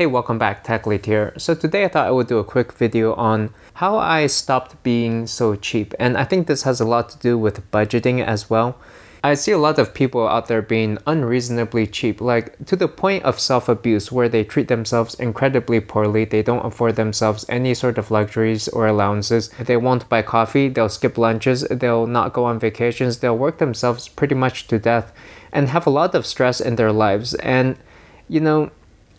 Hey, welcome back, TechLead here. So today I thought I would do a quick video on how I stopped being so cheap. And I think this has a lot to do with budgeting as well. I see a lot of people out there being unreasonably cheap, like to the point of self abuse, where they treat themselves incredibly poorly. They don't afford themselves any sort of luxuries or allowances. They won't buy coffee, they'll skip lunches, they'll not go on vacations, they'll work themselves pretty much to death and have a lot of stress in their lives. And, you know,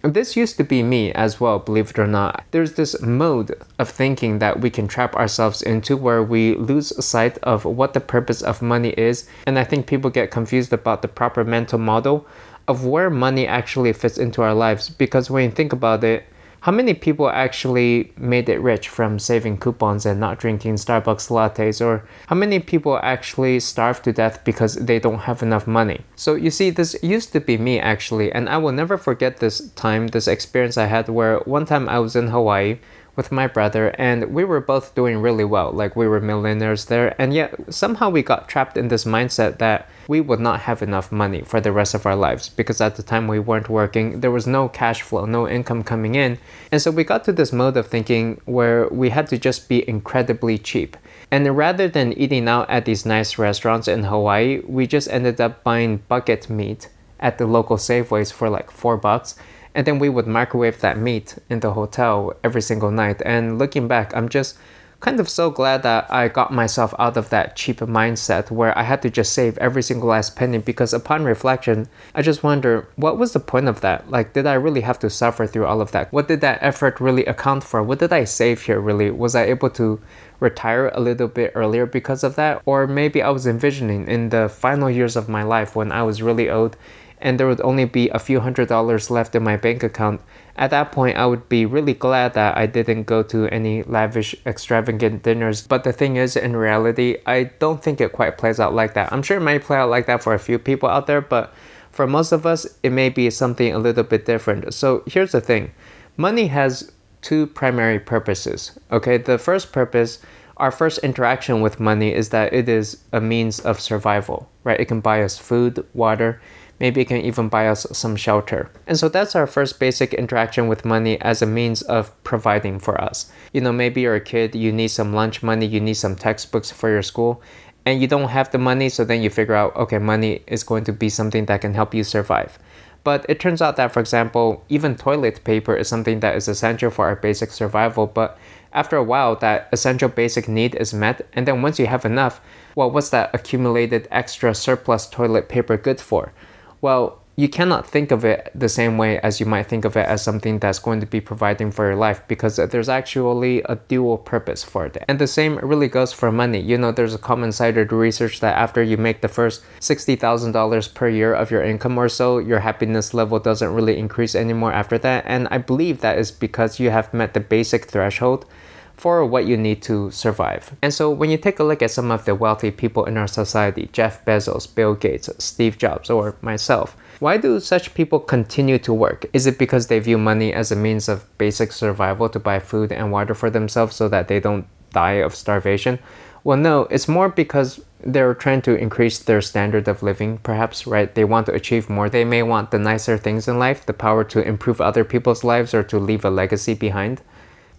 this used to be me as well, believe it or not. There's this mode of thinking that we can trap ourselves into where we lose sight of what the purpose of money is. And I think people get confused about the proper mental model of where money actually fits into our lives. Because when you think about it, how many people actually made it rich from saving coupons and not drinking Starbucks lattes? Or how many people actually starve to death because they don't have enough money? So you see, this used to be me actually, and I will never forget this time, this experience I had where one time I was in Hawaii with my brother and we were both doing really well. Like we were millionaires there and yet somehow we got trapped in this mindset that we would not have enough money for the rest of our lives because at the time we weren't working there was no cash flow no income coming in. And so we got to this mode of thinking where we had to just be incredibly cheap. And rather than eating out at these nice restaurants in Hawaii we just ended up buying bucket meat at the local Safeways for like 4 bucks and then we would microwave that meat in the hotel every single night. And looking back, I'm just kind of so glad that I got myself out of that cheap mindset where I had to just save every single last penny because upon reflection, I just wonder what was the point of that? Like, did I really have to suffer through all of that? What did that effort really account for? What did I save here really? Was I able to retire a little bit earlier because of that? Or maybe I was envisioning in the final years of my life when I was really old and there would only be a few hundred dollars left in my bank account, at that point I would be really glad that I didn't go to any lavish, extravagant dinners. But the thing is, in reality, I don't think it quite plays out like that. I'm sure it might play out like that for a few people out there, but for most of us, it may be something a little bit different. So here's the thing money has two primary purposes. Okay, the first purpose our first interaction with money is that it is a means of survival, right? It can buy us food, water, Maybe it can even buy us some shelter. And so that's our first basic interaction with money as a means of providing for us. You know, maybe you're a kid, you need some lunch money, you need some textbooks for your school, and you don't have the money, so then you figure out, okay, money is going to be something that can help you survive. But it turns out that, for example, even toilet paper is something that is essential for our basic survival. But after a while, that essential basic need is met. And then once you have enough, well, what's that accumulated extra surplus toilet paper good for? Well, you cannot think of it the same way as you might think of it as something that's going to be providing for your life because there's actually a dual purpose for it. And the same really goes for money. You know, there's a common cited research that after you make the first $60,000 per year of your income or so, your happiness level doesn't really increase anymore after that. And I believe that is because you have met the basic threshold for what you need to survive. And so when you take a look at some of the wealthy people in our society, Jeff Bezos, Bill Gates, Steve Jobs, or myself, why do such people continue to work? Is it because they view money as a means of basic survival to buy food and water for themselves so that they don't die of starvation? Well, no, it's more because they're trying to increase their standard of living, perhaps, right? They want to achieve more. They may want the nicer things in life, the power to improve other people's lives or to leave a legacy behind.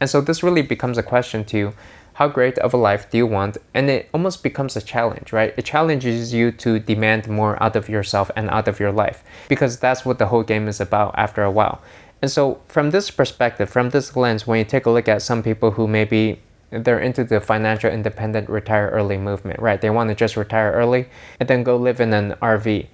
And so this really becomes a question to you how great of a life do you want? And it almost becomes a challenge, right? It challenges you to demand more out of yourself and out of your life because that's what the whole game is about after a while. And so, from this perspective, from this lens, when you take a look at some people who maybe they're into the financial independent retire early movement, right? They want to just retire early and then go live in an RV.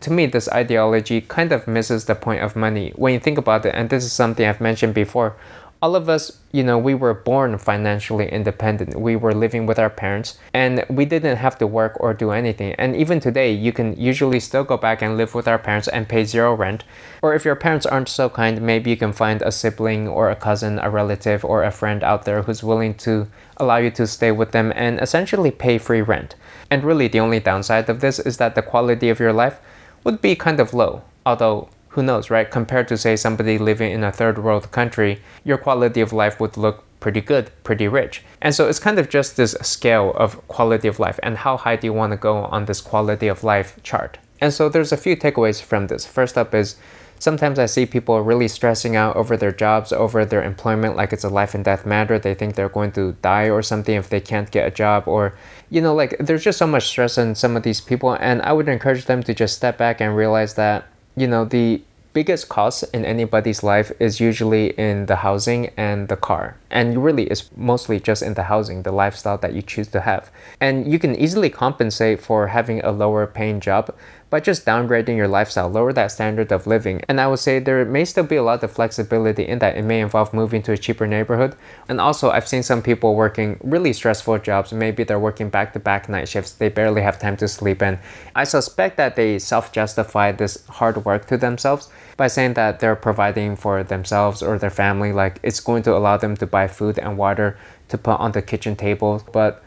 To me, this ideology kind of misses the point of money. When you think about it, and this is something I've mentioned before, all of us, you know, we were born financially independent. We were living with our parents and we didn't have to work or do anything. And even today, you can usually still go back and live with our parents and pay zero rent. Or if your parents aren't so kind, maybe you can find a sibling or a cousin, a relative, or a friend out there who's willing to allow you to stay with them and essentially pay free rent. And really, the only downside of this is that the quality of your life would be kind of low. Although who knows, right? Compared to, say, somebody living in a third world country, your quality of life would look pretty good, pretty rich. And so it's kind of just this scale of quality of life and how high do you want to go on this quality of life chart. And so there's a few takeaways from this. First up is Sometimes I see people really stressing out over their jobs, over their employment, like it's a life and death matter. They think they're going to die or something if they can't get a job, or, you know, like there's just so much stress in some of these people. And I would encourage them to just step back and realize that, you know, the biggest cost in anybody's life is usually in the housing and the car. And really, it's mostly just in the housing, the lifestyle that you choose to have. And you can easily compensate for having a lower paying job by just downgrading your lifestyle, lower that standard of living. And I would say there may still be a lot of flexibility in that. It may involve moving to a cheaper neighborhood. And also, I've seen some people working really stressful jobs. Maybe they're working back to back night shifts, they barely have time to sleep. And I suspect that they self justify this hard work to themselves by saying that they're providing for themselves or their family. Like it's going to allow them to buy food and water to put on the kitchen table. But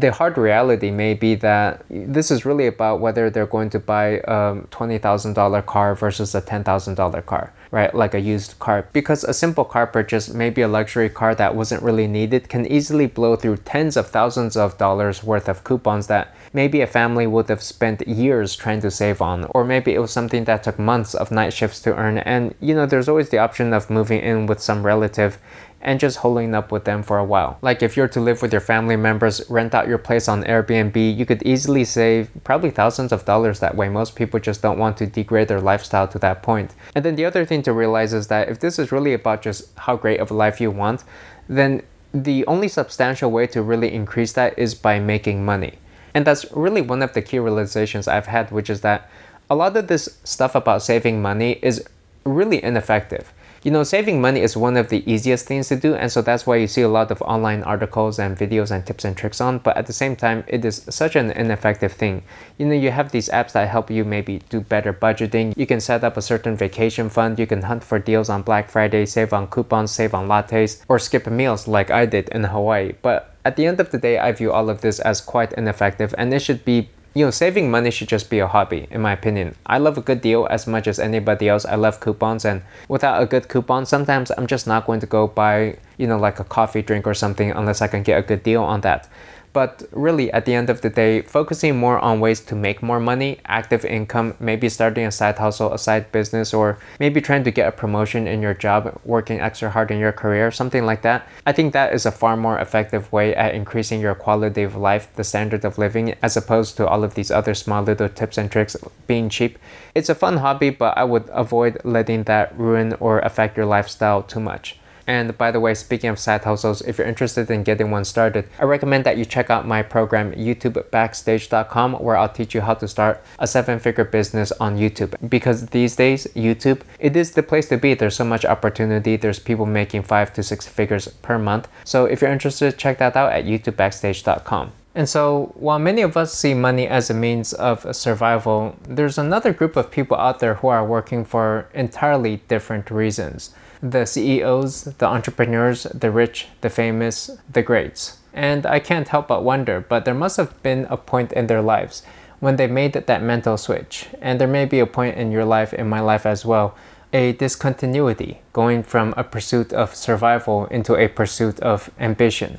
the hard reality may be that this is really about whether they're going to buy um, a $20,000 car versus a $10,000 car, right? Like a used car. Because a simple car purchase, maybe a luxury car that wasn't really needed, can easily blow through tens of thousands of dollars worth of coupons that maybe a family would have spent years trying to save on. Or maybe it was something that took months of night shifts to earn. And, you know, there's always the option of moving in with some relative and just holding up with them for a while. Like if you're to live with your family members, rent out your place on Airbnb, you could easily save probably thousands of dollars that way. Most people just don't want to degrade their lifestyle to that point. And then the other thing to realize is that if this is really about just how great of a life you want, then the only substantial way to really increase that is by making money. And that's really one of the key realizations I've had, which is that a lot of this stuff about saving money is really ineffective. You know, saving money is one of the easiest things to do, and so that's why you see a lot of online articles and videos and tips and tricks on. But at the same time, it is such an ineffective thing. You know, you have these apps that help you maybe do better budgeting. You can set up a certain vacation fund, you can hunt for deals on Black Friday, save on coupons, save on lattes, or skip meals like I did in Hawaii. But at the end of the day, I view all of this as quite ineffective, and it should be you know, saving money should just be a hobby, in my opinion. I love a good deal as much as anybody else. I love coupons, and without a good coupon, sometimes I'm just not going to go buy, you know, like a coffee drink or something unless I can get a good deal on that. But really, at the end of the day, focusing more on ways to make more money, active income, maybe starting a side hustle, a side business, or maybe trying to get a promotion in your job, working extra hard in your career, something like that. I think that is a far more effective way at increasing your quality of life, the standard of living, as opposed to all of these other small little tips and tricks being cheap. It's a fun hobby, but I would avoid letting that ruin or affect your lifestyle too much. And by the way, speaking of side hustles, if you're interested in getting one started, I recommend that you check out my program, YouTubeBackstage.com, where I'll teach you how to start a seven figure business on YouTube. Because these days, YouTube, it is the place to be. There's so much opportunity. There's people making five to six figures per month. So if you're interested, check that out at YouTubeBackstage.com. And so, while many of us see money as a means of survival, there's another group of people out there who are working for entirely different reasons the CEOs, the entrepreneurs, the rich, the famous, the greats. And I can't help but wonder, but there must have been a point in their lives when they made that mental switch. And there may be a point in your life, in my life as well, a discontinuity going from a pursuit of survival into a pursuit of ambition.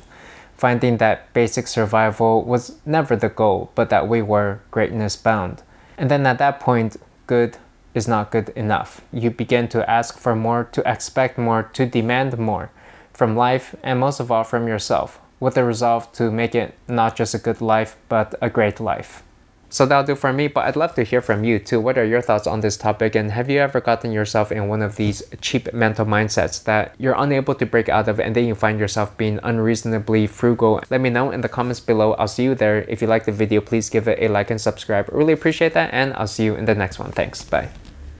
Finding that basic survival was never the goal, but that we were greatness bound. And then at that point, good is not good enough. You begin to ask for more, to expect more, to demand more from life, and most of all from yourself, with the resolve to make it not just a good life, but a great life. So that'll do for me, but I'd love to hear from you too. What are your thoughts on this topic? And have you ever gotten yourself in one of these cheap mental mindsets that you're unable to break out of and then you find yourself being unreasonably frugal? Let me know in the comments below. I'll see you there. If you like the video, please give it a like and subscribe. Really appreciate that, and I'll see you in the next one. Thanks. Bye.